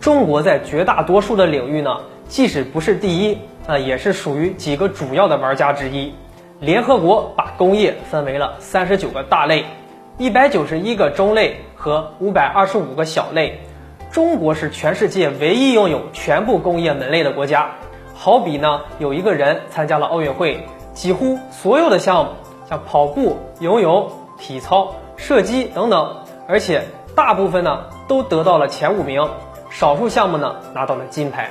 中国在绝大多数的领域呢，即使不是第一，啊也是属于几个主要的玩家之一。联合国把工业分为了三十九个大类，一百九十一个中类和五百二十五个小类。中国是全世界唯一拥有全部工业门类的国家。好比呢，有一个人参加了奥运会，几乎所有的项目，像跑步、游泳、体操、射击等等，而且大部分呢都得到了前五名，少数项目呢拿到了金牌。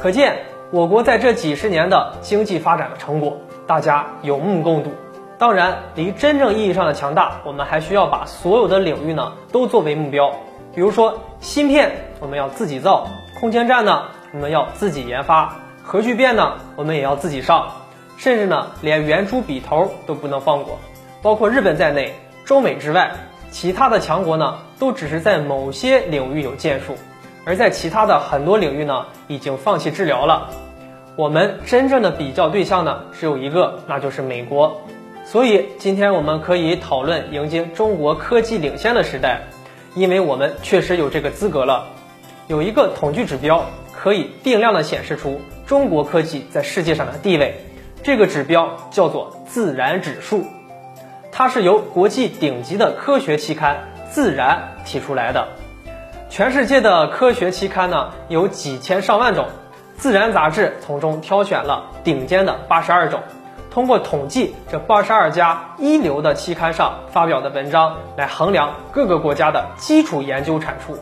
可见我国在这几十年的经济发展的成果，大家有目共睹。当然，离真正意义上的强大，我们还需要把所有的领域呢都作为目标。比如说芯片，我们要自己造；空间站呢，我们要自己研发。核聚变呢，我们也要自己上，甚至呢，连圆珠笔头都不能放过。包括日本在内，中美之外，其他的强国呢，都只是在某些领域有建树，而在其他的很多领域呢，已经放弃治疗了。我们真正的比较对象呢，只有一个，那就是美国。所以今天我们可以讨论迎接中国科技领先的时代，因为我们确实有这个资格了。有一个统计指标可以定量的显示出。中国科技在世界上的地位，这个指标叫做自然指数，它是由国际顶级的科学期刊《自然》提出来的。全世界的科学期刊呢有几千上万种，《自然》杂志从中挑选了顶尖的八十二种，通过统计这八十二家一流的期刊上发表的文章来衡量各个国家的基础研究产出，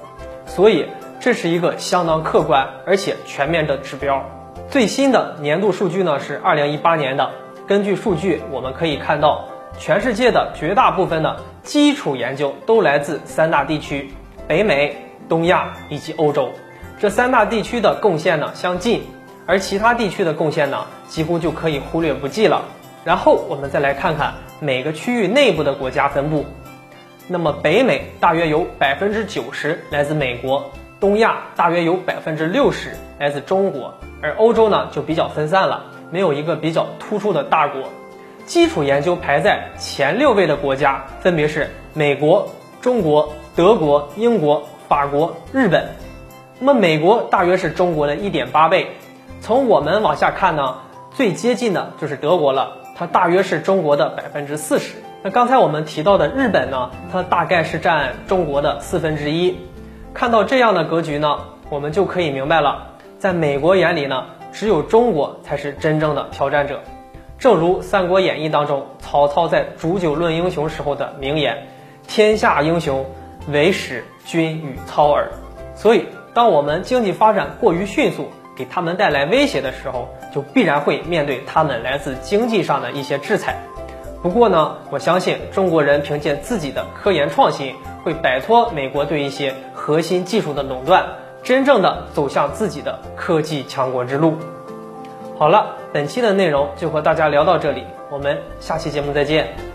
所以这是一个相当客观而且全面的指标。最新的年度数据呢是二零一八年的。根据数据，我们可以看到，全世界的绝大部分的基础研究都来自三大地区：北美、东亚以及欧洲。这三大地区的贡献呢相近，而其他地区的贡献呢几乎就可以忽略不计了。然后我们再来看看每个区域内部的国家分布。那么北美大约有百分之九十来自美国，东亚大约有百分之六十来自中国。而欧洲呢就比较分散了，没有一个比较突出的大国。基础研究排在前六位的国家分别是美国、中国、德国、英国、法国、日本。那么美国大约是中国的一点八倍。从我们往下看呢，最接近的就是德国了，它大约是中国的百分之四十。那刚才我们提到的日本呢，它大概是占中国的四分之一。看到这样的格局呢，我们就可以明白了。在美国眼里呢，只有中国才是真正的挑战者。正如《三国演义》当中曹操在煮酒论英雄时候的名言：“天下英雄，唯使君与操耳。”所以，当我们经济发展过于迅速，给他们带来威胁的时候，就必然会面对他们来自经济上的一些制裁。不过呢，我相信中国人凭借自己的科研创新，会摆脱美国对一些核心技术的垄断。真正的走向自己的科技强国之路。好了，本期的内容就和大家聊到这里，我们下期节目再见。